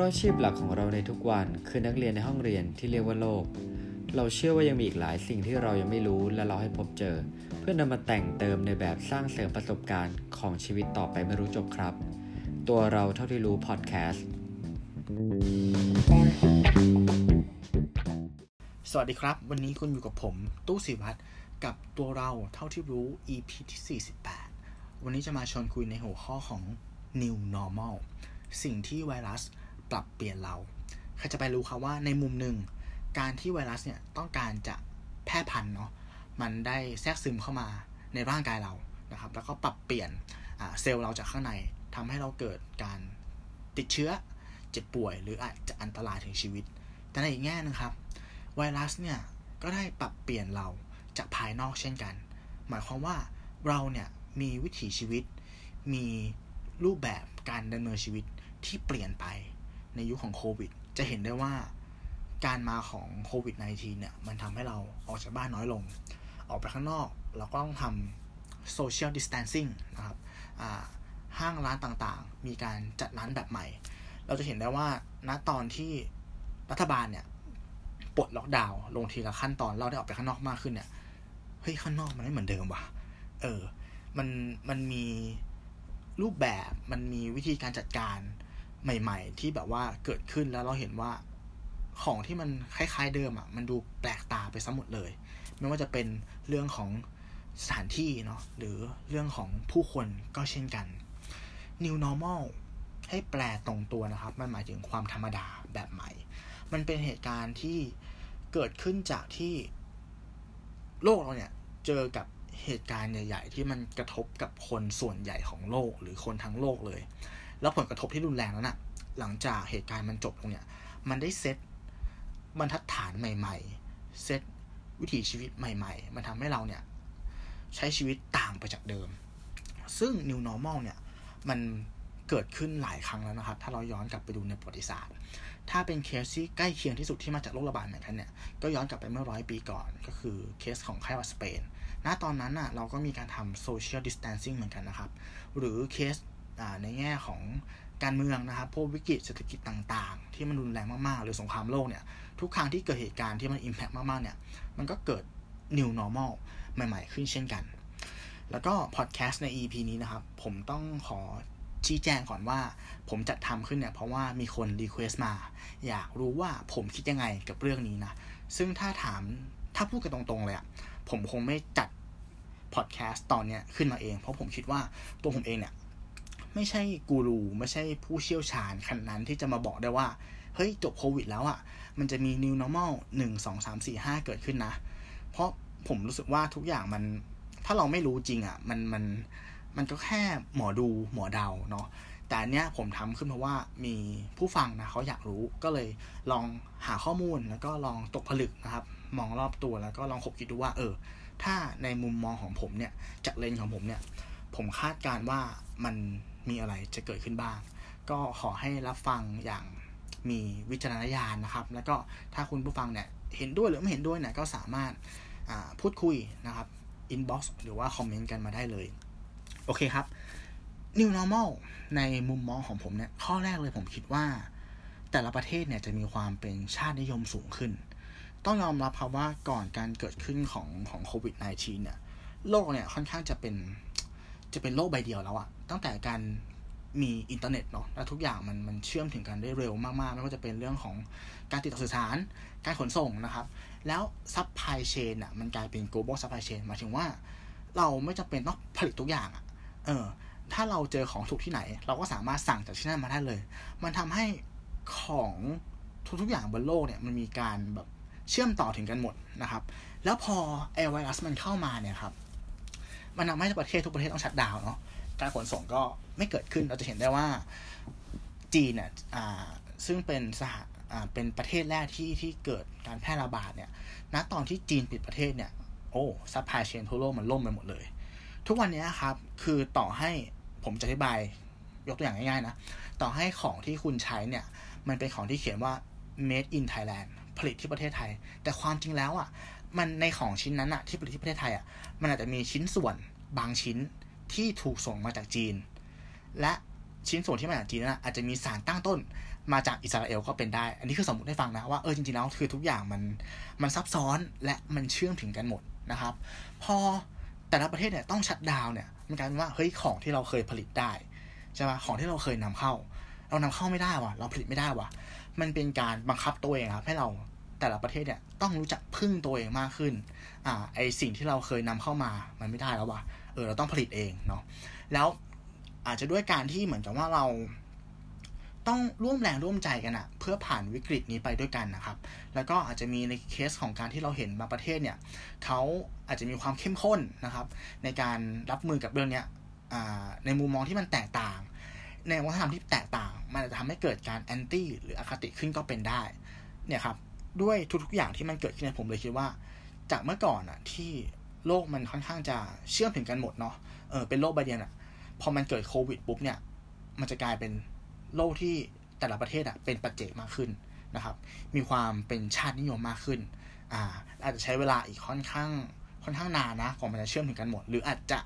ราะอาชีพหลักของเราในทุกวันคือนักเรียนในห้องเรียนที่เรียกว่าโลก เราเชื่อว่ายังมีอีกหลายสิ่งที่เรายังไม่รู้และเราให้พบเจอ เพื่อนำมาแต่งเติมในแบบสร้างเสริมประสบการณ์ของชีวิตต่อไปไม่รู้จบครับ ตัวเราเท่าที่รู้พอดแคสต์สวัสดีครับ วันนี้คุณอยู่กับผม ตู้สิวัตรกับตัวเราเท่าที่รู้ EP ที่ 48 วันนี้จะมาชวนคุยในหัวข้อของ New Normal สิ่งที่ไวรัส ปรับเปลี่ยนเราใครจะไปรู้ครับว่าในมุมหนึ่ง การที่ไวรัสเนี่ยต้องการจะแพร่พันธุ์เนาะมันได้แทรกซึมเข้ามาในร่างกายเรานะครับ แล้วก็ปรับเปลี่ยนเซลล์เราจากข้างในทำให้เราเกิดการติดเชื้อเจ็บป่วย หรืออาจจะอันตรายถึงชีวิต แต่ในอีกแง่นึงครับ ไวรัสเนี่ยก็ได้ปรับเปลี่ยนเราจากภายนอกเช่นกัน หมายความว่าเราเนี่ยมีวิถีชีวิต มีรูปแบบการดำเนินชีวิตที่เปลี่ยนไป ในยุคขของโควิด จะเห็นได้ว่าการมาของโควิด -19 เนี่ย มันทำให้เราออกจากบ้านน้อยลง ออกไปข้างนอกเราก็ต้องทำโซเชียลดิส t ทนซิ่งนะครับห้างร้านต่างๆ มีการจัดร้านแบบใหม่ เราจะเห็นได้ว่าณตอนที่รัฐบาลเนี่ยปลดล็อกดาวน์ลงทีละขั้นตอนเราได้ออกไปข้างนอกมากขึ้นเนี่ยเฮ้ยข้างนอกมันไม่เหมือนเดิมว่ะเออ มันมันมีรูปแบบมันมีวิธีการจัดการ ใหม่ ๆ ที่แบบว่าเกิดขึ้นแล้วเราเห็นว่าของที่มันคล้าย ๆ เดิมอะ่ะมันดูแปลกตาไปซะหมดเลย ไม่ว่าจะเป็นเรื่องของสถานที่เนาะหรือเรื่องของผู้คนก็เช่นกัน New Normal ให้แปลตรงตัวนะครับ มันหมายถึงความธรรมดาแบบใหม่ มันเป็นเหตุการณ์ที่เกิดขึ้นจากที่โลกเราเนี่ยเจอกับเหตุการณ์ใหญ่ ๆ ที่มันกระทบกับคนส่วนใหญ่ของโลกหรือคนทั้งโลกเลย แล้วผลกระทบที่รุนแรงแล้วนะ่ะหลังจากเหตุการณ์มันจบลงเนี่ยมันได้เซตบรรทัดฐานใหม่ ๆ เซตวิถีชีวิตใหม่ ๆ มันทำให้เราเนี่ย ใช้ชีวิตต่างไปจากเดิม ซึ่ง New Normal เนี่ย มันเกิดขึ้นหลายครั้งแล้วนะครับ ถ้าเราย้อนกลับไปดูในประวัติศาสตร์ ถ้าเป็นเคสที่ใกล้เคียงที่สุดที่มาจากโรคระบาดเหมือนกันเนี่ย ก็ย้อนกลับไปเมื่อร้อยปีก่อน ก็คือเคสของไข้หวัดสเปน ณ ตอนนั้นน่ะ เราก็มีการทำโซเชียลดิส t ทนซิ่งเหมือนกันนะครับ หรือเคส ในแง่ของการเมืองนะครับ พวกวิกฤตเศรษฐกิจต่างๆ ที่มันรุนแรงมากๆ หรือสงครามโลกเนี่ย ทุกครั้งที่เกิดเหตุการณ์ที่มันอิมแพ t มากๆ เนี่ย มันก็เกิด new normal ใหม่ๆ ขึ้นเช่นกัน แล้วก็พอดแคสต์ใน EP นี้นะครับ ผมต้องขอชี้แจงก่อนว่า ผมจัดทำขึ้นเนี่ย เพราะว่ามีคน request มา อยากรู้ว่าผมคิดยังไงกับเรื่องนี้นะ ซึ่งถ้าถาม ถ้าพูดกันตรงๆ เลยอะผมคงไม่จัดพอดแคสต์ตอนเนี้ยขึ้นมาเอง เพราะผมคิดว่าตัวผมเองเนี่ย ไม่ใช่กูรูไม่ใช่ผู้เชี่ยวชาญขนาดนั้นที่จะมาบอกได้ว่า เฮ้ย จบโควิดแล้วอะ่ะ มันจะมี new normal หนึ่งสองสามสี่ห้าเกิดขึ้นนะ เพราะผมรู้สึกว่าทุกอย่างมัน ถ้าเราไม่รู้จริงอะ่ะ มันมันมันก็แค่หมอดูหมอเดาเนาะแต่อันเนี้ยผมทำขึ้นเพราะว่ามีผู้ฟังนะเขาอยากรู้ก็เลยลองหาข้อมูลแล้วก็ลองตกผลึกนะครับ มองรอบตัวแล้วก็ลองคบคิดดูว่า เออ ถ้าในมุมมองของผมเนี่ยจากเลนของผมเนี่ย ผมคาดการว่ามัน มีอะไรจะเกิดขึ้นบ้าง ก็ขอให้รับฟังอย่างมีวิจารณญาณนะครับ แล้วก็ถ้าคุณผู้ฟังเนี่ยเห็นด้วยหรือไม่เห็นด้วยเนี่ยก็สามารถพูดคุยนะครับ inbox หรือว่า comment กันมาได้เลย โอเคครับ New Normal ในมุมมองของผมเนี่ยข้อแรกเลยผมคิดว่า แต่ละประเทศเนี่ยจะมีความเป็นชาตินิยมสูงขึ้น ต้องยอมรับครับว่าก่อนการเกิดขึ้นของของโควิด -19 เนี่ยโลกเนี่ยค่อนข้างจะเป็น จะเป็นโลกใบเดียวแล้วอะตั้งแต่การมีอินเทอร์เน็ตเนาะและทุกอย่างมันมันเชื่อมถึงกันได้เร็วมากๆ ไม่ว่าจะเป็นเรื่องของการติดต่อสื่อสาร การขนส่งนะครับ แล้ว supply chain อะมันกลายเป็น global supply chain หมายถึงว่า เราไม่จำเป็นต้องผลิตทุกอย่างอะเออ ถ้าเราเจอของถูกที่ไหน เราก็สามารถสั่งจากที่นั่นมาได้เลย มันทำให้ของทุกๆอย่างบนโลกเนี่ยมันมีการแบบเชื่อมต่อถึงกันหมดนะครับ แล้วพอไอไวรัสมันเข้ามาเนี่ยครับ มันทำให้ประเทศทุกประเทศต้อง shutdown เนาะการขนส่งก็ไม่เกิดขึ้นเราจะเห็นได้ว่าจีนเนี่ยซึ่งเป็นสหเป็นประเทศแรกที่ที่เกิดการแพร่ระบาดเนี่ย ณ ตอนที่จีนปิดประเทศเนี่ย โอ้ supply chain ทั่วโลกมันล่มไปหมดเลย ทุกวันนี้ครับ คือต่อให้ผมจะอธิบายยกตัวอย่างง่ายๆนะ ต่อให้ของที่คุณใช้เนี่ย มันเป็นของที่เขียนว่า made in Thailand ผลิตที่ประเทศไทย แต่ความจริงแล้วอะ่ะ มันในของชิ้นนั้นอะ่ะที่ผลิตที่ประเทศไทยอะ่ะ มันอาจจะมีชิ้นส่วน บางชิ้นที่ถูกส่งมาจากจีน และชิ้นส่วนที่มาจากจีนนะอาจจะมีสารตั้งต้นมาจากอิสราเอลก็เป็นได้ อันนี้คือสมมติให้ฟังนะว่าเออจริงๆแล้วคือทุกอย่างมันมันซับซ้อนและมันเชื่อมถึงกันหมดนะครับ พอแต่ละประเทศเนี่ยต้องชัดดาวเนี่ยมันกลายเป็นว่าเฮ้ยของที่เราเคยผลิตได้ใช่ไหมของที่เราเคยนำเข้า เรานำเข้าไม่ได้วะเราผลิตไม่ได้วะมันเป็นการบังคับตัวเองครับให้เรา แต่ละประเทศเนี่ยต้องรู้จักพึ่งตัวเองมากขึ้น อ่า ไอสิ่งที่เราเคยนำเข้ามา มันไม่ได้แล้ววะเออ เราต้องผลิตเองเนาะ แล้วอาจจะด้วยการที่เหมือนกับว่าเรา ต้องร่วมแรงร่วมใจกันอะเพื่อผ่านวิกฤตนี้ไปด้วยกันนะครับ แล้วก็อาจจะมีในเคสของการที่เราเห็นบางประเทศเนี่ยเขาอาจจะมีความเข้มข้นนะครับ ในการรับมือกับเรื่องเนี้ยในมุมมองที่มันแตกต่าง ในวัฒนธรรมที่แตกต่าง มันจะทำให้เกิดการแอนตี้หรืออคติขึ้นก็เป็นได้ เนี่ยครับ ด้วยทุกๆอย่างที่มันเกิดขึ้นผมเลยคิดว่า จากเมื่อก่อนอะที่โลกมันค่อนข้างจะเชื่อมถึงกันหมดเนาะเออเป็นโลกใบเดียวอะพอมันเกิดโควิดปุ๊บเนี่ย มันจะกลายเป็นโลกที่แต่ละประเทศอะเป็นปัจเจกมากขึ้นนะครับ มีความเป็นชาตินิยมมากขึ้น อ่า อาจจะใช้เวลาอีกค่อนข้าง ค่อนข้างนานนะก่อนมันจะเชื่อมถึงกันหมด หรืออาจจะ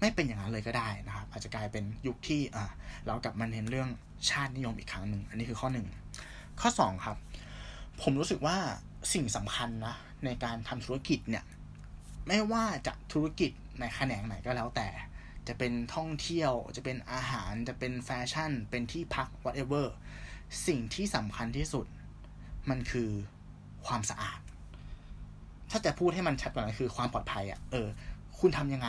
ไม่เป็นอย่างนั้นเลยก็ได้นะครับ อาจจะกลายเป็นยุคที่อ่าเรากลับมาเห็นเรื่องชาตินิยมอีกครั้งหนึ่ง อันนี้คือข้อหนึ่ง ข้อสองครับ ผมรู้สึกว่าสิ่งสำคัญนะในการทำธุรกิจเนี่ย ไม่ว่าจะธุรกิจในแขนงไหนก็แล้วแต่ จะเป็นท่องเที่ยว จะเป็นอาหารจะเป็นแฟชั่น เป็นที่พัก whatever สิ่งที่สำคัญที่สุด มันคือความสะอาด ถ้าจะพูดให้มันชัดกว่านั้นคือความปลอดภัยอะ่ะเออ คุณทำยังไง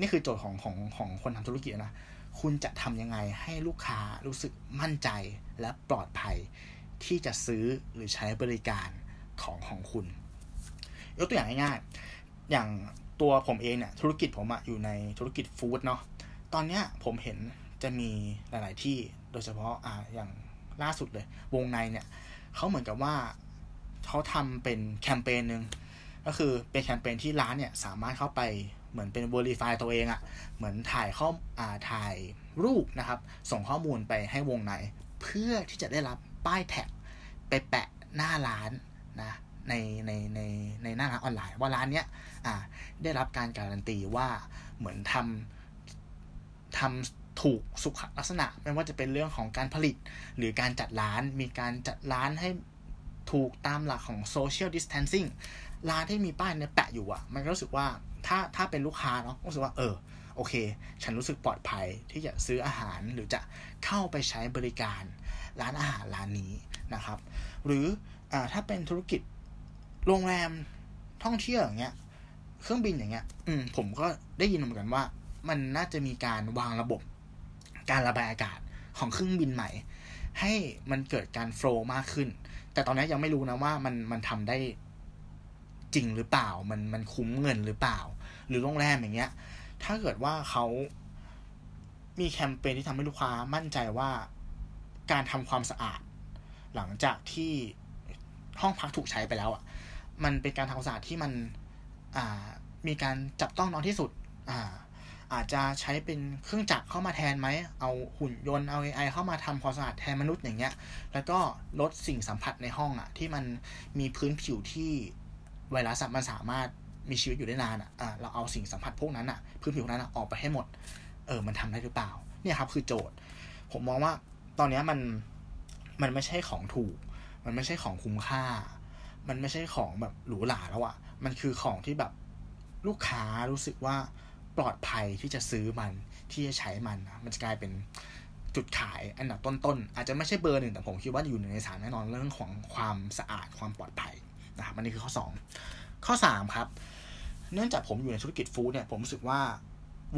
นี่คือโจทย์ของของของคนทำธุรกิจนะคุณจะทำยังไงให้ลูกค้ารู้สึกมั่นใจและปลอดภัย ที่จะซื้อหรือใช้บริการของของคุณ ยกตัวอย่างง่ายๆ อย่างตัวผมเองเนี่ยธุรกิจผมอะอยู่ในธุรกิจฟู้ดเนาะ ตอนเนี้ยผมเห็นจะมีหลาย ๆ ที่โดยเฉพาะอ่าอย่างล่าสุดเลย วงในเนี่ยเขาเหมือนกับว่าเขาทำเป็นแคมเปญหนึ่งก็คือเป็นแคมเปญที่ร้านเนี่ยสามารถเข้าไปเหมือนเป็น verify ตัวเองอะเหมือนถ่ายข้ออ่าถ่ายรูปนะครับ ส่งข้อมูลไปให้วงใน เพื่อที่จะได้รับ ป้ายแท็กไปแปะหน้าร้านนะในในในในหน้าร้านออนไลน์ ว่าร้านเนี้ยอ่าได้รับการการันตีว่าเหมือนทำทำถูกสุขลักษณะ ไม่ว่าจะเป็นเรื่องของการผลิต หรือการจัดร้านมีการจัดร้านให้ถูกตามหลักของ social distancing ร้านที่มีป้ายเนี่ยแปะอยู่อะ่ะ มันก็รู้สึกว่าถ้าถ้าเป็นลูกค้าเนาะรู้สึกว่าเออ โอเค ฉันรู้สึกปลอดภัยที่จะซื้ออาหารหรือจะเข้าไปใช้บริการร้านอาหารร้านนี้นะครับ หรืออถ้าเป็นธุรกิจโรงแรมท่องเที่ยวอย่างเงี้ยเครื่องบินอย่างเงี้ย อืมผมก็ได้ยินเหมือนกันว่า มันน่าจะมีการวางระบบ การระบายอากาศของเครื่องบินใหม่ ให้มันเกิดการโฟล์มากขึ้น แต่ตอนนี้ยังไม่รู้นะว่ามันมันทำได้จริงหรือเปล่า มันมันคุ้มเงินหรือเปล่า หรือโรงแรมอย่างเงี้ย ถ้าเกิดว่าเขามีแคมเปญที่ทำให้ลูกค้ามั่นใจว่าการทำความสะอาด หลังจากที่ห้องพักถูกใช้ไปแล้วอะ มันเป็นการทำความสะอาดที่มันอ่ามีการจับต้องน้อยที่สุดอ่าอาจจะใช้เป็นเครื่องจักรเข้ามาแทนไหม เอาหุ่นยนต์ เอา AI เข้ามาทำความสะอาดแทนมนุษย์อย่างเงี้ย แล้วก็ลดสิ่งสัมผัสในห้องอะที่มันมีพื้นผิวที่ไวรัสมันสามารถ มีชีวิตอยู่ได้นานอะอ่าเราเอาสิ่งสัมผัสพวกนั้นอะพื้นผิวนั้นอะออกไปให้หมด เออ มันทำได้หรือเปล่า เนี่ยครับ คือโจทย์ ผมมองว่าตอนนี้มันมันไม่ใช่ของถูก มันไม่ใช่ของคุ้มค่า มันไม่ใช่ของแบบหรูหราแล้วอะ มันคือของที่แบบลูกค้ารู้สึกว่าปลอดภัยที่จะซื้อมันที่จะใช้มันมันจะกลายเป็นจุดขายอันดับต้นๆ อาจจะไม่ใช่เบอร์หนึ่งแต่ผมคิดว่าอยู่ในสารแน่นอนเรื่องของความสะอาดความปลอดภัยนะครับอันนี้คือข้อ 2 ข้อ 3 ครับ เนื่องจากผมอยู่ในธุรกิจ food เนี่ยผมรู้สึกว่า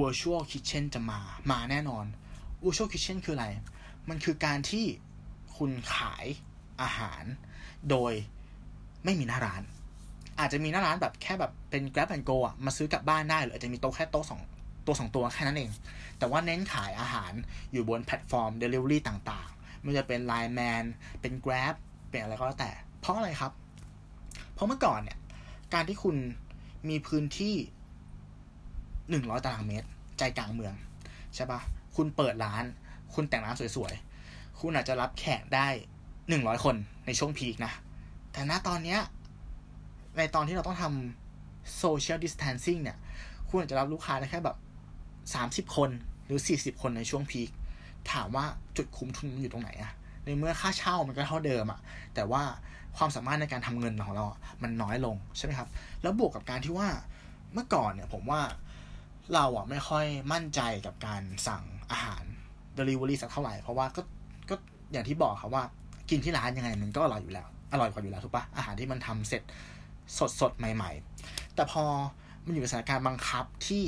virtual kitchen จะมา มาแน่นอน virtual kitchen คืออะไร มันคือการที่คุณขายอาหาร โดยไม่มีหน้าร้าน อาจจะมีหน้าร้านแบบแค่แบบเป็น grab and go อะ มาซื้อกลับบ้านได้ หรืออาจจะมีโต๊ะแค่โต๊ะสองตัวสองตัวแค่นั้นเอง แต่ว่าเน้นขายอาหารอยู่บนแพลตฟอร์ม delivery ต่างๆ ไม่ว่าจะเป็น Line Man เป็น Grab เป็นอะไรก็แล้วแต่ เพราะอะไรครับ เพราะเมื่อก่อนเนี่ย การที่คุณ มีพื้นที่หนึ่งร้อยตารางเมตร ใจกลางเมืองใช่ปะคุณเปิดร้าน คุณแต่งร้านสวยๆ คุณอาจจะรับแขกได้หนึ่งร้อยคนในช่วงพีคนะ แต่ณตอนเนี้ย ในตอนที่เราต้องทำโซเชียลดิส a ทนซิ่งเนี่ย คุณอาจจะรับลูกค้าได้แค่แบบสามสิบคนหรือสี่สิบคนในช่วงพีค ถามว่าจุดคุ้มทุนมันอยู่ตรงไหนอะในเมื่อค่าเช่ามันก็เท่าเดิมอะแต่ว่า ความสามารถในการทำเงินของเรา มันน้อยลงใช่ไหมครับ แล้วบวกกับการที่ว่าเมื่อก่อนเนี่ยผมว่าเราอะไม่ค่อยมั่นใจกับการสั่งอาหาร Delivery สักเท่าไหร่ เพราะว่าก็ก็อย่างที่บอกครับว่ากินที่ร้านยังไงมันก็อร่อยอยู่แล้ว อร่อยกว่าอยู่แล้วถูกปะอาหารที่มันทำเสร็จสดสดใหม่ ๆ แต่พอมันอยู่ในสถานการณ์บังคับที่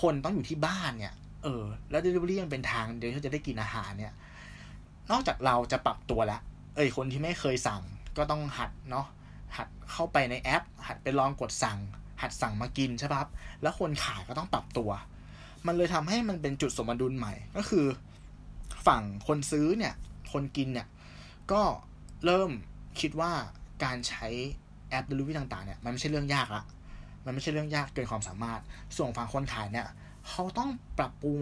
คนต้องอยู่ที่บ้านเนี่ย เออ แล้ว Delivery ยังเป็นทางเดียวที่จะได้กินอาหารเนี่ย นอกจากเราจะปรับตัวแล้ว เอ้ยคนที่ไม่เคยสั่งก็ต้องหัดเนาะหัดเข้าไปในแอป หัดไปลองกดสั่ง หัดสั่งมากินใช่ปะแล้วคนขายก็ต้องปรับตัว มันเลยทำให้มันเป็นจุดสมดุลใหม่ก็คือ ฝั่งคนซื้อเนี่ย คนกินเนี่ย ก็เริ่มคิดว่าการใช้แอป Delivery ต่างๆเนี่ยมันไม่ใช่เรื่องยากละมันไม่ใช่เรื่องยากเกินความสามารถ ส่วนฝั่งคนขายเนี่ยเขาต้องปรับปรุง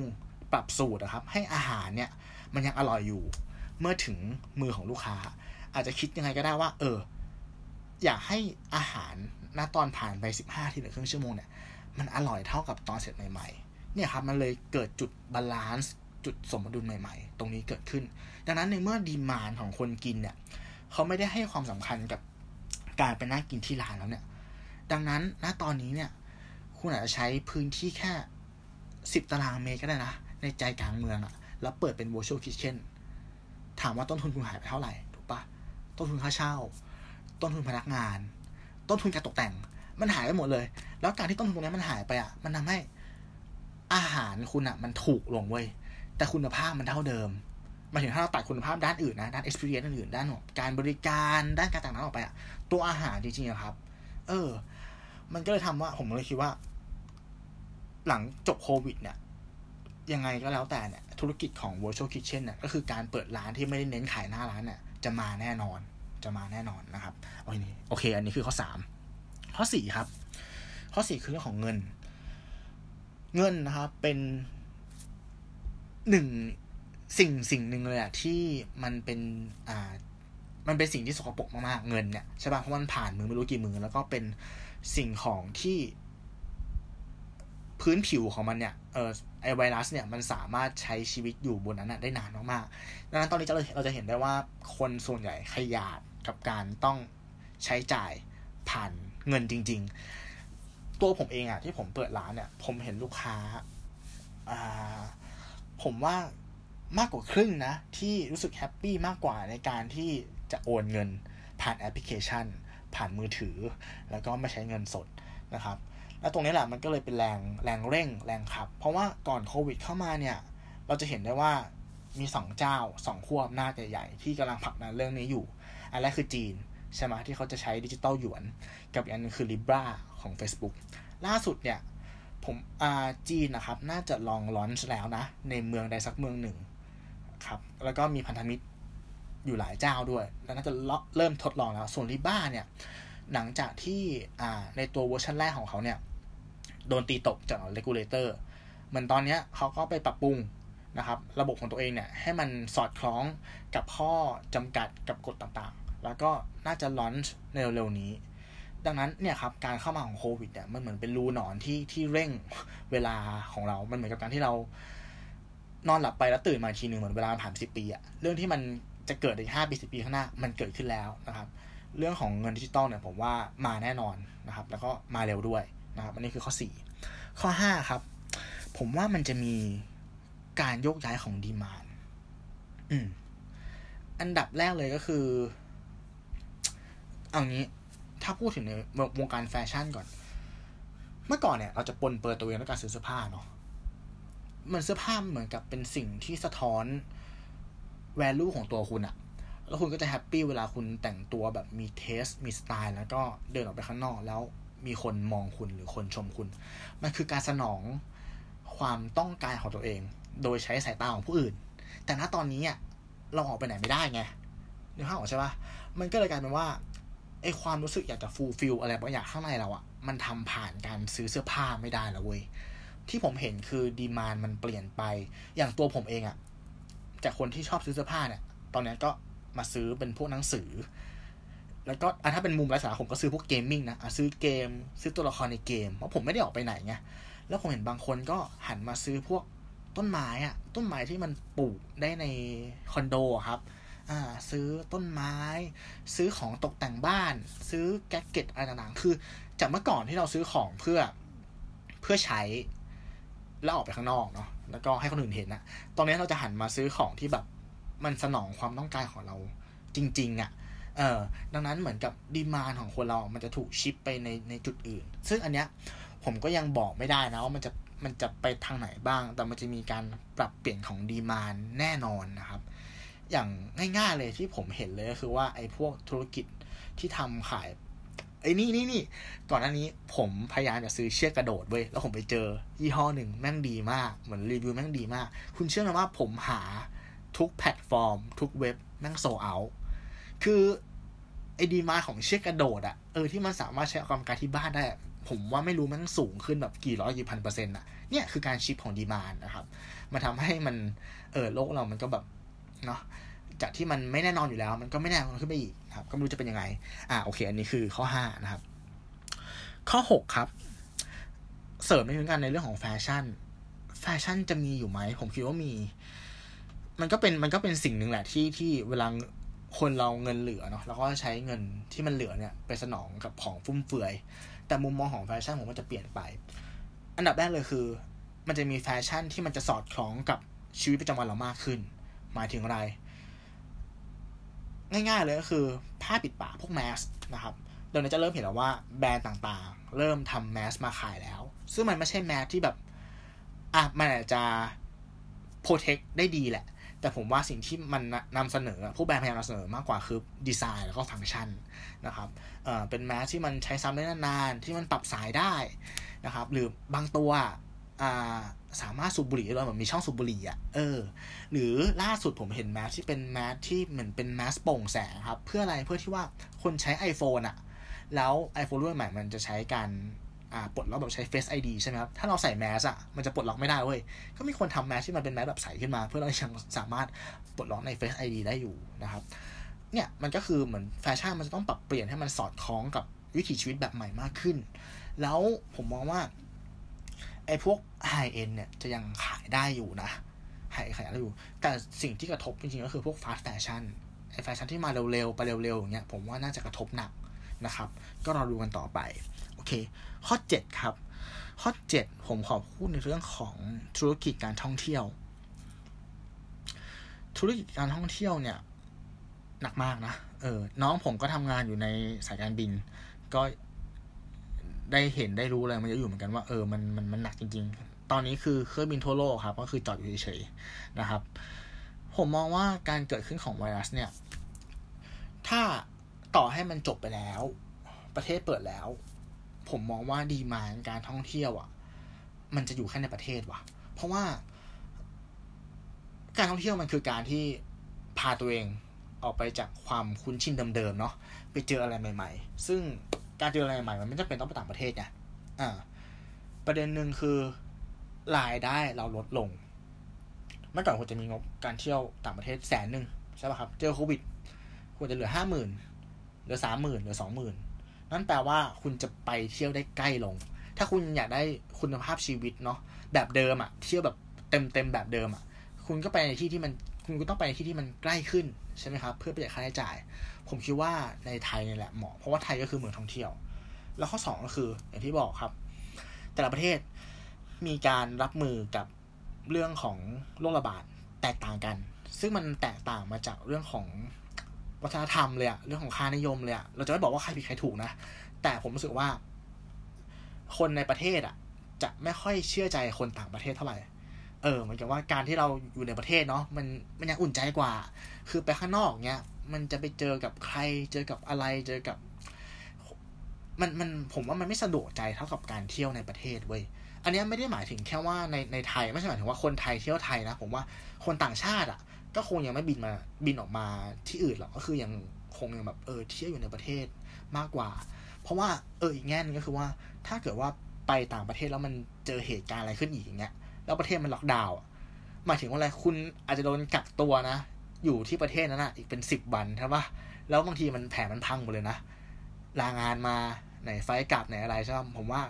ปรับสูตรนะครับ ให้อาหารเนี่ยมันยังอร่อยอยู่ เมื่อถึงมือของลูกค้า อาจจะคิดยังไงก็ได้ว่า เออ อยากให้อาหารณตอนผ่านไปสิบห้าทีหรือครึ่งชั่วโมงเนี่ยมันอร่อยเท่ากับตอนเสร็จใหม่ๆ เนี่ยครับมันเลยเกิดจุดบาลานซ์จุดสมดุลใหม่ๆ ตรงนี้เกิดขึ้น ดังนั้นในเมื่อดีมานของคนกินเนี่ยเขาไม่ได้ให้ความสำคัญกับการไปนั่งกินที่ร้านแล้วเนี่ย ดังนั้นณตอนนี้เนี่ย คุณอาจจะใช้พื้นที่แค่สิบตารางเมตรก็ได้นะ ในใจกลางเมืองอะแล้วเปิดเป็น virtual kitchen ถามว่าต้นทุนคุณหายไปเท่าไหร่ถูกปะต้นทุนค่าเช่า ต้นทุนพนักงาน ต้นทุนการตกแต่ง มันหายไปหมดเลย แล้วการที่ต้นทุนตรงนี้มันหายไปอะ มันทำให้อาหารคุณอะ มันถูกลงเว้ยแต่คุณภาพมันเท่าเดิมมาถึงถ้าเราตัดคุณภาพด้านอื่นนะด้าน experience อื่นด้านการบริการด้านการต่างๆออกไปอะตัวอาหารจริงๆอะครับ เออ มันก็เลยทำว่าผมเลยคิดว่า หลังจบโควิดเนี่ย ยังไงก็แล้วแต่เนี่ยธุรกิจของ virtual kitchen เนี่ยก็คือการเปิดร้านที่ไม่ได้เน้นขายหน้าร้านเนี่ยจะมาแน่นอนจะมาแน่นอนนะครับโอเคโอเค อันนี้คือข้อสามข้อสี่ครับ ข้อสี่คือเรื่องของเงิน เงินนะครับเป็นหนึ่งสิ่งสิ่งหนึ่งเลยอะที่มันเป็นอ่ามันเป็นสิ่งที่สกปรกมากๆเงินเนี่ยใช่ป่ะเพราะมันผ่านมือไม่รู้กี่มือแล้วก็เป็นสิ่งของที่ พื้นผิวของมันเนี่ยเออไอไวรัสเนี่ยมันสามารถใช้ชีวิตอยู่บนนั้นได้นานมากๆดังนั้นตอนนี้เราเราจะเห็นได้ว่าคนส่วนใหญ่ขยาดกับการต้องใช้จ่ายผ่านเงินจริง ๆ ตัวผมเองอะที่ผมเปิดร้านเนี่ย ผมเห็นลูกค้าอ่าผมว่ามากกว่าครึ่งนะ ที่รู้สึก happy มากกว่าในการที่จะโอนเงินผ่านแอปพลิเคชัน ผ่านมือถือ แล้วก็ไม่ใช้เงินสดนะครับ แล้วตรงนี้แหละมันก็เลยเป็นแรงแรงเร่งแรงขับ เพราะว่าก่อนโควิดเข้ามาเนี่ย เราจะเห็นได้ว่ามีสองเจ้าสองขั้วอำนาจใหญ่ๆที่กำลังผลักดันเรื่องนี้อยู่ อันแรกคือจีนใช่ไหมที่เขาจะใช้ดิจิตอลหยวน กับอีกอันนึงคือ Libra ของ Facebook ล่าสุดเนี่ยผมอ่าจีนนะครับ น่าจะลอง launch แล้วนะ ในเมืองใดสักเมืองหนึ่งครับ แล้วก็มีพันธมิตรอยู่หลายเจ้าด้วย แล้วน่าจะเริ่มทดลองแล้ว ส่วน Libra เนี่ย หลังจากที่อ่าในตัวเวอร์ชันแรกของเขาเนี่ย โดนตีตกจาก regulator เหมือนตอนนี้เขาก็ไปปรับปรุงนะครับ ระบบของตัวเองเนี่ยให้มันสอดคล้องกับข้อจำกัดกับกฎต่างๆ แล้วก็น่าจะลอนช์ในเร็วๆนี้ ดังนั้นเนี่ยครับการเข้ามาของโควิดเนี่ยมันเหมือนเป็นรูหนอนที่ที่เร่งเวลาของเรา มันเหมือนกับการที่เรานอนหลับไปแล้วตื่นมาทีหนึ่งเหมือนเวลาผ่านสิบปีอะเรื่องที่มันจะเกิดในห้าปีสิบปีข้างหน้ามันเกิดขึ้นแล้วนะครับ เรื่องของเงินดิจิตอลเนี่ยผมว่ามาแน่นอนนะครับ แล้วก็มาเร็วด้วย นะครับอันนี้คือข้อสี่ข้อห้าครับ ผมว่ามันจะมีการโยกย้ายของ demand อืมอันดับแรกเลยก็คือ เอางี้ ถ้าพูดถึงในวงการแฟชั่นก่อน เมื่อก่อนเนี่ยเราจะปรนเปรอตัวเองด้วยการซื้อเสื้อผ้าเนาะมันเสื้อผ้าเหมือนกับเป็นสิ่งที่สะท้อน value ของตัวคุณอะแล้วคุณก็จะ happy เวลาคุณแต่งตัวแบบมี taste มีสไตล์ แล้วก็เดินออกไปข้างนอกแล้ว มีคนมองคุณหรือคนชมคุณ มันคือการสนองความต้องการของตัวเอง โดยใช้สายตาของผู้อื่น แต่ณตอนนี้อะเราออกไปไหนไม่ได้ไงนึกภาพออกใช่ปะมันก็เลยกลายเป็นว่าไอความรู้สึกอยากจะฟูลฟิลอะไรบางอย่างข้างในเราอะมันทำผ่านการซื้อเสื้อผ้าไม่ได้แล้วเว้ย ที่ผมเห็นคือดีมานมันเปลี่ยนไป อย่างตัวผมเองอะจากคนที่ชอบซื้อเสื้อผ้าเนี่ย ตอนนี้ก็มาซื้อเป็นพวกหนังสือ แล้วก็ถ้าเป็นมุมไร้สาผมก็ซื้อพวกเกมมิ่งนะะซื้อเกม ซื้อตัวละครในเกม เพราะผมไม่ได้ออกไปไหนไงแล้วผมเห็นบางคนก็หันมาซื้อพวกต้นไม้อะต้นไม้ที่มันปลูกได้ในคอนโดครับอ่าซื้อต้นไม้ ซื้อของตกแต่งบ้าน ซื้อแก๊กเก็ตอะไรต่างๆคือจากเมื่อก่อนที่เราซื้อของเพื่อเพื่อใช้แล้วออกไปข้างนอกเนาะแล้วก็ให้คนอื่นเห็นนะตอนนี้เราจะหันมาซื้อของที่แบบมันสนองความต้องการของเราจริง ๆอะ่ะ เออดังนั้นเหมือนกับดีมานของคนเรา มันจะถูกชิปไปในในจุดอื่น ซึ่งอันเนี้ยผมก็ยังบอกไม่ได้นะว่ามันจะมันจะไปทางไหนบ้าง แต่มันจะมีการปรับเปลี่ยนของดีมานแน่นอนนะครับ อย่างง่ายๆเลยที่ผมเห็นเลยก็คือว่าไอ้พวกธุรกิจที่ทำขายไอ้นี่นี่นี่ก่อนหน้านี้ผมพยายามจะซื้อเชือกกระโดดเว้ยแล้วผมไปเจอยี่ห้อหนึ่งแม่งดีมาก เหมือนรีวิวแม่งดีมาก คุณเชื่อไหมว่าผมหาทุกแพลตฟอร์ม ทุกเว็บแม่งโซเอา คือไอ้ demand ของเชือกกระโดดอะเออที่มันสามารถใช้ออกกำลังกายที่บ้านได้ ผมว่าไม่รู้แม่งสูงขึ้นแบบกี่ร้อยกี่พันเปอร์เซ็นต์อะเนี่ยคือการ shift ของ demand นะครับ มันทำให้มันเออโลกเรามันก็แบบเนาะจากที่มันไม่แน่นอนอยู่แล้ว มันก็ไม่แน่นอนขึ้นไปอีกครับ ก็ไม่รู้จะเป็นยังไง อ่าโอเค อันนี้คือข้อห้านะครับ ข้อหกครับ เสริมในเรื่องการในเรื่องของแฟชั่น แฟชั่นจะมีอยู่ไหมผมคิดว่ามี มันก็เป็นมันก็เป็นสิ่งหนึ่งแหละที่ที่เวลา คนเราเงินเหลือเนาะเราก็ใช้เงินที่มันเหลือเนี่ยไปสนองกับของฟุ่มเฟือย แต่มุมมองของแฟชั่นผมก็จะเปลี่ยนไป อันดับแรกเลยคือ มันจะมีแฟชั่นที่มันจะสอดคล้องกับชีวิตประจำวันเรามากขึ้น หมายถึงอะไร ง่ายๆเลยก็คือผ้าปิดปากพวกแมสนะครับเดี๋ยวนี้จะเริ่มเห็นแล้วว่าแบรนด์ต่างๆ เริ่มทำแมสมาขายแล้ว ซึ่งมันไม่ใช่แมสที่แบบอะมันอาจจะโปรเทคได้ดีแหละ แต่ผมว่าสิ่งที่มันนำเสนอผู้แบรนด์พยายามนำเสนอมากกว่าคือดีไซน์แล้วก็ฟังก์ชันนะครับเอ่อเป็นแมสที่มันใช้ซ้ำได้นานๆที่มันปรับสายได้นะครับ หรือบางตัวอ่าสามารถสูบบุหรี่ได้เหมือนมีช่องสูบบุหรี่อะเออ หรือล่าสุดผมเห็นแมสที่เป็นแมสที่เหมือนเป็นแมสโปร่งแสงครับ เพื่ออะไรเพื่อที่ว่าคนใช้ iPhone อะแล้ว iPhone รุ่นใหม่มันจะใช้การ ปลดล็อกแบบใช้ Face ID ใช่ไหมครับ ถ้าเราใส่แมสอะมันจะปลดล็อกไม่ได้เว้ย ก็มีคนทำแมสที่มันเป็นแมสแบบใสขึ้นมา เพื่อเรายังสามารถปลดล็อกใน Face ID ได้อยู่นะครับ เนี่ยมันก็คือเหมือนแฟชั่นมันจะต้องปรับเปลี่ยนให้มันสอดคล้องกับวิถีชีวิตแบบใหม่มากขึ้น แล้วผมมองว่าไอ้พวกไฮเอ็นเนี่ยจะยังขายได้อยู่นะ ขายขายได้อยู่ แต่สิ่งที่กระทบจริงๆก็คือพวกฟาสต์แฟชั่นไอ้แฟชั่นที่มาเร็วๆ ไปเร็วๆอย่างเงี้ยผมว่าน่าจะกระทบหนักนะครับ ก็รอดูกันต่อไป อเค ข้อ 7 ครับ ข้อ 7 ผมขอพูดในเรื่องของธุรกิจการท่องเที่ยว ธุรกิจการท่องเที่ยวเนี่ยหนักมากนะเออน้องผมก็ทำงานอยู่ในสายการบิน ก็ได้เห็นได้รู้เลยมันจะอยู่เหมือนกันว่าเออมันมันมันหนักจริง ๆ ตอนนี้คือเครื่องบินทั่วโลกครับ ก็คือจอดอยู่เฉยๆนะครับ ผมมองว่าการเกิดขึ้นของไวรัสเนี่ย ถ้าต่อให้มันจบไปแล้ว ประเทศเปิดแล้ว ผมมองว่าดีมาการท่องเที่ยวอะ่ะ มันจะอยู่แค่ในประเทศว่ะ เพราะว่า การท่องเที่ยวมันคือการที่พาตัวเองออกไปจากความคุ้นชินเดิมๆเนาะไปเจออะไรใหม่ ๆ ซึ่งการเจออะไรใหม่มันไม่จำเป็นต้องไปต่างประเทศไงอ่า ประเด็นหนึ่งคือรายได้เราลดลง เมื่อก่อนคุณจะมีงบการเที่ยวต่างประเทศแสนหนึ่งใช่ป่ะครับ เจอโควิดควรจะเหลือห้าหมื่นเหลือสามหมื่นเหลือสองหมื่น นั่นแปลว่าคุณจะไปเที่ยวได้ใกล้ลง ถ้าคุณอยากได้คุณภาพชีวิตเนาะแบบเดิมอะเที่ยวแบบเต็มเต็มแบบเดิมอะคุณก็ไปในที่ที่มันคุณก็ต้องไปในที่ที่มันใกล้ขึ้นใช่ไหมครับเพื่อประหยัดค่าใช้จ่าย ผมคิดว่าในไทยนี่แหละเหมาะเพราะว่าไทยก็คือเมืองท่องเที่ยว แล้วข้อสองก็คืออย่างที่บอกครับ แต่ละประเทศมีการรับมือกับเรื่องของโรคระบาดแตกต่างกัน ซึ่งมันแตกต่างมาจากเรื่องของ วัฒนธรรมเลยอะเรื่องของค่านิยมเลยอะเราจะไม่บอกว่าใครผิดใครถูกนะ แต่ผมรู้สึกว่า คนในประเทศอะจะไม่ค่อยเชื่อใจคนต่างประเทศเท่าไหร่ เออเหมือนกับว่าการที่เราอยู่ในประเทศเนาะมันมันยังอุ่นใจกว่า คือไปข้างนอกเนี้ย มันจะไปเจอกับใคร เจอกับอะไร เจอกับ มันมันผมว่ามันไม่สะดวกใจเท่ากับการเที่ยวในประเทศเว้ย อันนี้ไม่ได้หมายถึงแค่ว่าในในไทยไม่ใช่หมายถึงว่าคนไทยเที่ยวไทยนะ ผมว่าคนต่างชาติอะ ก็คงยังไม่บินมาบินออกมาที่อื่นหรอกก็คือยังคงยังแบบเออเที่ยวอยู่ในประเทศมากกว่า เพราะว่าเอออีกแง่นึงก็คือว่า ถ้าเกิดว่าไปต่างประเทศแล้วมันเจอเหตุการณ์อะไรขึ้นอีกอย่างเงี้ย แล้วประเทศมันล็อกดาวน์หมายถึงว่าอะไรคุณอาจจะโดนกักตัวนะ อยู่ที่ประเทศนั้นอะอีกเป็นสิบวันใช่ปะแล้วบางทีมันแผนมันพังหมดเลยนะลางานมาไหนไฟกลับไหนอะไรใช่ไหมผมว่า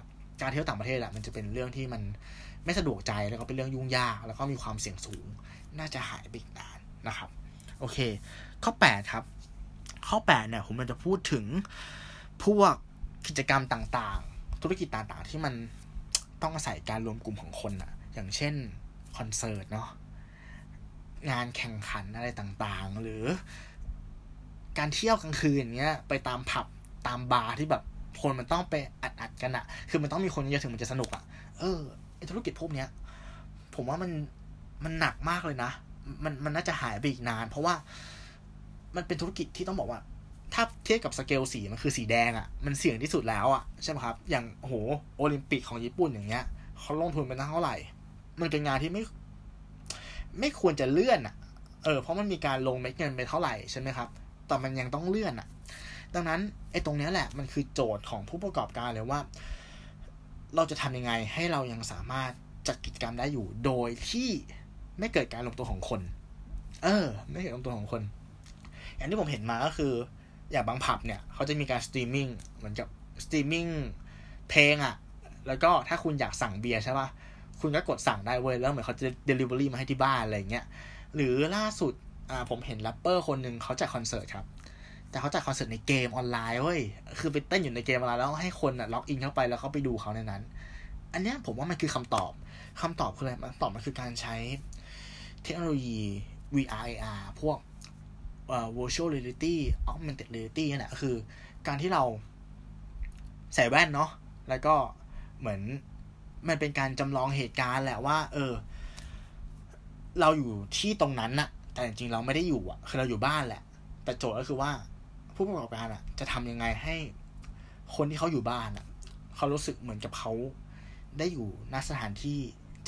การเที่ยวต่างประเทศอะมันจะเป็นเรื่องที่มันไม่สะดวกใจแล้วก็เป็นเรื่องยุ่งยาก แล้วก็มีความเสี่ยงสูง น่าจะหายไปอีกนานนะครับ โอเค ข้อ 8 ครับ ข้อ 8 เนี่ย ผมมันจะพูดถึงพวกกิจกรรมต่างๆ ธุรกิจต่างๆ ที่มันต้องอาศัยการรวมกลุ่มของคนอะอย่างเช่นคอนเสิร์ตเนาะงานแข่งขันอะไรต่างๆ หรือการเที่ยวกลางคืนเงี้ย ไปตามผับตามบาร์ที่แบบคนมันต้องไปอัดๆกันอะคือมันต้องมีคนเยอะถึงมันจะสนุกอะเออธุรกิจพวกเนี้ย ผมว่ามัน มันหนักมากเลยนะ มันมันน่าจะหายไปอีกนาน เพราะว่ามันเป็นธุรกิจที่ต้องบอกว่า ถ้าเทียบกับสเกลสีมันคือสีแดงอะ่ะ มันเสี่ยงที่สุดแล้วอะ่ะใช่ไหมครับ อย่างโหโอลิมปิกของญี่ปุ่นอย่างเงี้ยเขาลงทุนไปเท่าไหร่ มันเป็นงานที่ไม่ ไม่ควรจะเลื่อนอะ่ะ เออ เพราะมันมีการลงเม็ดเงินไปเท่าไหร่ใช่ไหมครับ แต่มันยังต้องเลื่อนอะ่ะ ดังนั้นไอ้ตรงนี้แหละ มันคือโจทย์ของผู้ประกอบการเลยว่า เราจะทำยังไงให้เรายังสามารถจัดกิจกรรมได้อยู่ โดยที่ ไม่เกิดการรวมตัวของคน เออ ไม่เกิดรวมตัวของคน อย่างที่ผมเห็นมาก็คือ อย่างบางผับเนี่ยเขาจะมีการสตรีมมิ่งเหมือนกับสตรีมมิ่งเพลงอะ่ะแล้วก็ถ้าคุณอยากสั่งเบียร์ใช่ปะคุณก็กดสั่งได้เว้ย แล้วเหมือนเขาจะเดลิเวอรี่มาให้ที่บ้านอะไรเงี้ย หรือล่าสุดอ่าผมเห็นแรปเปอร์คนหนึ่งเขาจัดคอนเสิร์ตครับ แต่เขาจัดคอนเสิร์ตในเกมออนไลน์เว้ย คือไปเต้นอยู่ในเกมออนไลน์แล้วให้คนอะล็อกอินเข้าไปแล้วเขาไปดูเขาในนั้น อันเนี้ยผมว่ามันคือคำตอบคำตอบคืออะไรคำตอบมันคือการใช้ เทคโนโลยี VR AR พวก virtual reality augmented reality นี่แหละคือการที่เราใส่แว่นเนาะแล้วก็เหมือนมันเป็นการจำลองเหตุการณ์แหละว่า เออ เราอยู่ที่ตรงนั้นน่ะ แต่จริงๆเราไม่ได้อยู่อะ คือเราอยู่บ้านแหละ แต่โจทย์ก็คือว่า ผู้ประกอบการอะ จะทำยังไงให้คนที่เขาอยู่บ้านอะ เขารู้สึกเหมือนกับเขาได้อยู่ณสถานที่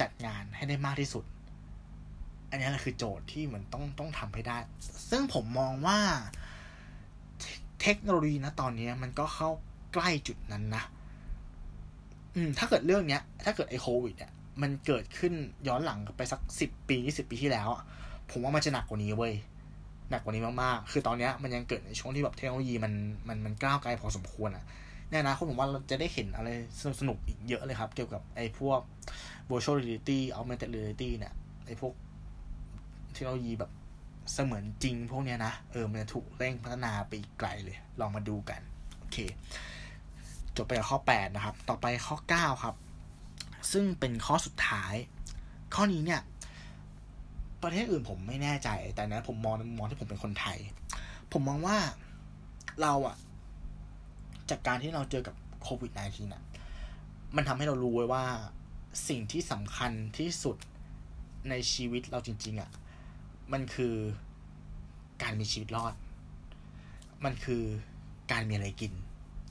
จัดงานให้ได้มากที่สุด อันนี้แหละคือโจทย์ที่เหมือนต้องต้องทำให้ได้ ซึ่งผมมองว่าเทคโนโลยีนะตอนนี้มันก็เข้าใกล้จุดนั้นนะ อืม ถ้าเกิดเรื่องเนี้ย ถ้าเกิดไอโควิดเนี่ยมันเกิดขึ้นย้อนหลังไปสักสิบปียี่สิบปีที่แล้ว ผมว่ามันจะหนักกว่านี้เว้ย หนักกว่านี้มากๆ คือตอนนี้มันยังเกิดในช่วงที่แบบเทคโนโลยีมันมันมันก้าวไกลพอสมควรอะในอนาคตผมว่าเราจะได้เห็นอะไรสนุกอีกเยอะเลยครับ เกี่ยวกับไอ้พวก virtual reality augmented reality เนี่ยไอ้พวก เทคโนโลยีแบบเสมือนจริงพวกเนี้ยนะ เออ มันจะถูกเร่งพัฒนาไปอีกไกลเลย ลองมาดูกัน โอเค จบไปกับข้อ 8 นะครับ ต่อไปข้อ 9 ครับ ซึ่งเป็นข้อสุดท้าย ข้อนี้เนี่ย ประเทศอื่นผมไม่แน่ใจ แต่นะผมมองมองที่ผมเป็นคนไทย ผมมองว่าเราอะจากการที่เราเจอกับโควิด -19 น่ะ มันทำให้เรารู้ไว้ว่าสิ่งที่สำคัญที่สุดในชีวิตเราจริง ๆอะ่ะ มันคือการมีชีวิตรอด มันคือการมีอะไรกิน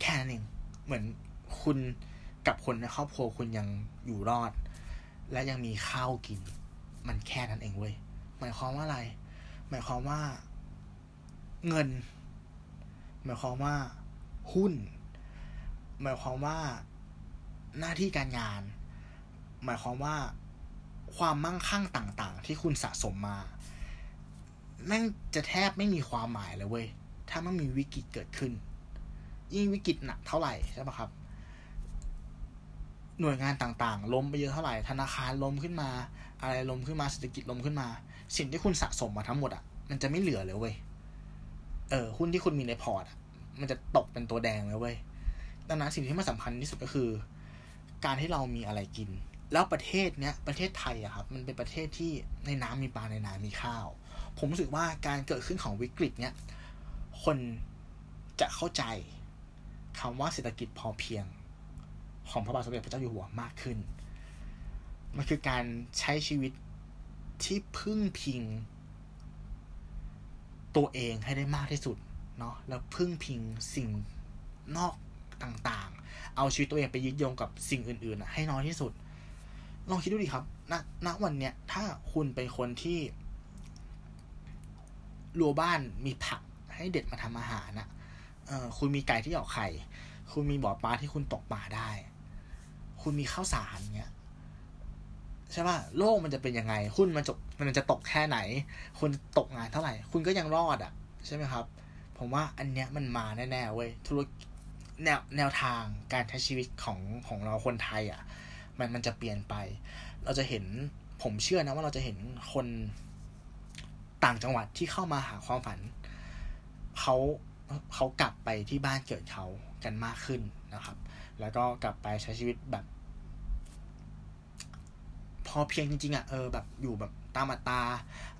แค่นั้นเอง เหมือนคุณกับคนในครอบครัวคุณยังอยู่รอด และยังมีข้าวกิน มันแค่นั้นเองเว้ย หมายความว่าอะไร หมายความว่าเงิน หมายความว่าหุ้น หมายความว่าหน้าที่การงาน หมายความว่าความมั่งคั่งต่าง ๆ ที่คุณสะสมมา แม่งจะแทบไม่มีความหมายเลยเว้ย ถ้ามันมีวิกฤตเกิดขึ้น ยิ่งวิกฤตหนักเท่าไหร่ใช่ปะครับ หน่วยงานต่างๆล้มไปเยอะเท่าไหร่ ธนาคารล้มขึ้นมา อะไรล้มขึ้นมาเศรษฐกิจล้มขึ้นมา สิ่งที่คุณสะสมมาทั้งหมดอะ มันจะไม่เหลือเลยเว้ย เออหุ้นที่คุณมีในพอร์ตอะมันจะตกเป็นตัวแดงเลยเว้ย ดังนั้นสิ่งที่มันสำคัญที่สุดก็คือ การที่เรามีอะไรกิน แล้วประเทศเนี้ยประเทศไทยอะครับ มันเป็นประเทศที่ในน้ำมีปลาในนามีข้าว ผมรู้สึกว่าการเกิดขึ้นของวิกฤตเนี้ยคนจะเข้าใจคำว่าเศรษฐกิจพอเพียงของพระบาทสมเด็จพระเจ้าอยู่หัวมากขึ้น มันคือการใช้ชีวิตที่พึ่งพิง ตัวเองให้ได้มากที่สุดเนาะ แล้วพึ่งพิงสิ่งนอกต่างๆ เอาชีวิตตัวเองไปยึดโยงกับสิ่งอื่นๆ ให้น้อยที่สุด ลองคิดดูดิครับ ณ ณ วันเนี้ย ถ้าคุณเป็นคนที่ รัวบ้านมีผักให้เด็ดมาทำอาหารนะเออคุณมีไก่ที่ออกไข่ คุณมีบ่อปลาที่คุณตกปลาได้ คุณมีข้าวสารเงี้ยใช่ป่ะโลกมันจะเป็นยังไงหุ้นมันจบมันจะตกแค่ไหน คุณตกงานเท่าไหร่ คุณก็ยังรอดอะ ใช่ไหมครับ ผมว่าอันเนี้ยมันมาแน่ๆเว้ยธุรกิจแนวแนวทางการใช้ชีวิตของของเราคนไทยอะ มันมันจะเปลี่ยนไป เราจะเห็นผมเชื่อนะว่าเราจะเห็นคน ต่างจังหวัดที่เข้ามาหาความฝันเขาเขากลับไปที่บ้านเกิดเขากันมากขึ้นนะครับ แล้วก็กลับไปใช้ชีวิตแบบ พอเพียงจริงๆอะ่ะเออแบบอยู่แบบตามอัตรา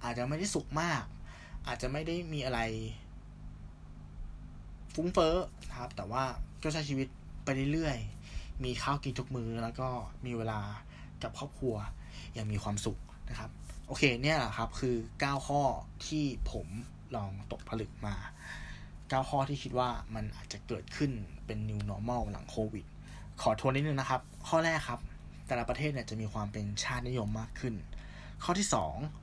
อาจจะไม่ได้สุขมาก อาจจะไม่ได้มีอะไร ฟุ้งเฟ้อนะครับ แต่ว่าก็ใช้ชีวิตไปเรื่อยๆมีข้าวกินทุกมือแล้วก็มีเวลากับครอบครัวอย่างมีความสุขนะครับ อเคเนี่ยแหละครับคือ 9 ข้อที่ผมลองตกผลึกมา 9 ข้อที่คิดว่ามันอาจจะเกิดขึ้นเป็น new normal หลังโควิด ขอทวนนิดนึงนะครับ ข้อแรกครับ แต่ละประเทศเนี่ยจะมีความเป็นชาตินิยมมากขึ้น ข้อที่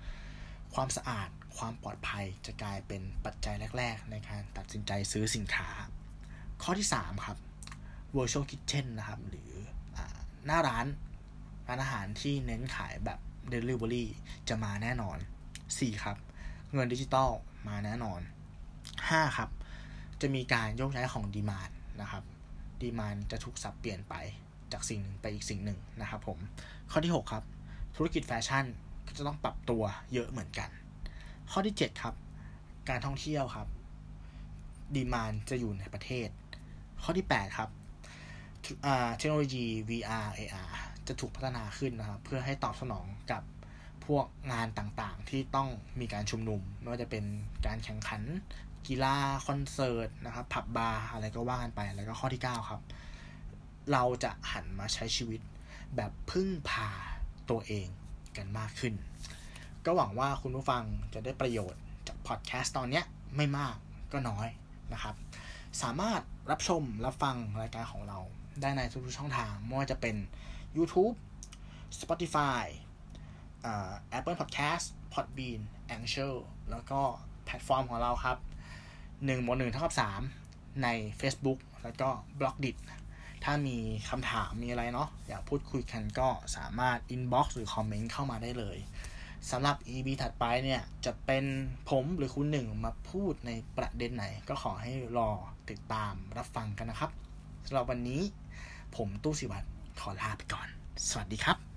2 ความสะอาดความปลอดภัยจะกลายเป็นปัจจัยแรก ๆ ในการตัดสินใจซื้อสินค้า ข้อที่ 3 ครับ virtual kitchen นะครับ หรืออหน้าร้านร้านอาหารที่เน้นขายแบบ Delivery จะมาแน่นอน 4 ครับ เงินดิจิตอลมาแน่นอน 5 ครับ จะมีการโยกย้ายของดีมานนะครับดีมานจะถูกสับเปลี่ยนไปจากสิ่งหนึ่งไปอีกสิ่งหนึ่งนะครับผม ข้อที่ 6 ครับ ธุรกิจแฟชั่นก็จะต้องปรับตัวเยอะเหมือนกัน ข้อที่ 7 ครับ การท่องเที่ยวครับ ดีมานจะอยู่ในประเทศ ข้อที่ 8 ครับเทคโนโลยี VR AR จะถูกพัฒนาขึ้นนะครับเพื่อให้ตอบสนองกับพวกงานต่างๆ ที่ต้องมีการชุมนุม ไม่ว่าจะเป็นการแข่งขัน กีฬาคอนเสิร์ตนะครับผับบาร์อะไรก็ว่ากันไป แล้วก็ข้อที่ 9 ครับ เราจะหันมาใช้ชีวิตแบบพึ่งพาตัวเองกันมากขึ้น ก็หวังว่าคุณผู้ฟังจะได้ประโยชน์จากพอดแคสต์ตอนนี้ไม่มากก็น้อยนะครับ สามารถรับชมรับฟังรายการของเราได้ในทุกๆช่องทางไม่ว่าจะเป็น YouTube Spotify uh, Apple Podcast Podbean Anchor แล้วก็แพลตฟอร์มของเราครับ1บวก1เท่ากับ 3 ใน Facebook แล้วก็ b l o g d i t ถ้ามีคำถามมีอะไรเนาะอยากพูดคุยกันก็สามารถ inbox หรือคอมเมนต์เข้ามาได้เลยสำหรับ EP ถัดไปเนี่ยจะเป็นผมหรือคุณหนึ่งมาพูดในประเด็นไหน ก็ขอให้รอติดตามรับฟังกันนะครับสำหรับวันนี้ผมตู้สิวัตร ขอลาไปก่อน สวัสดีครับ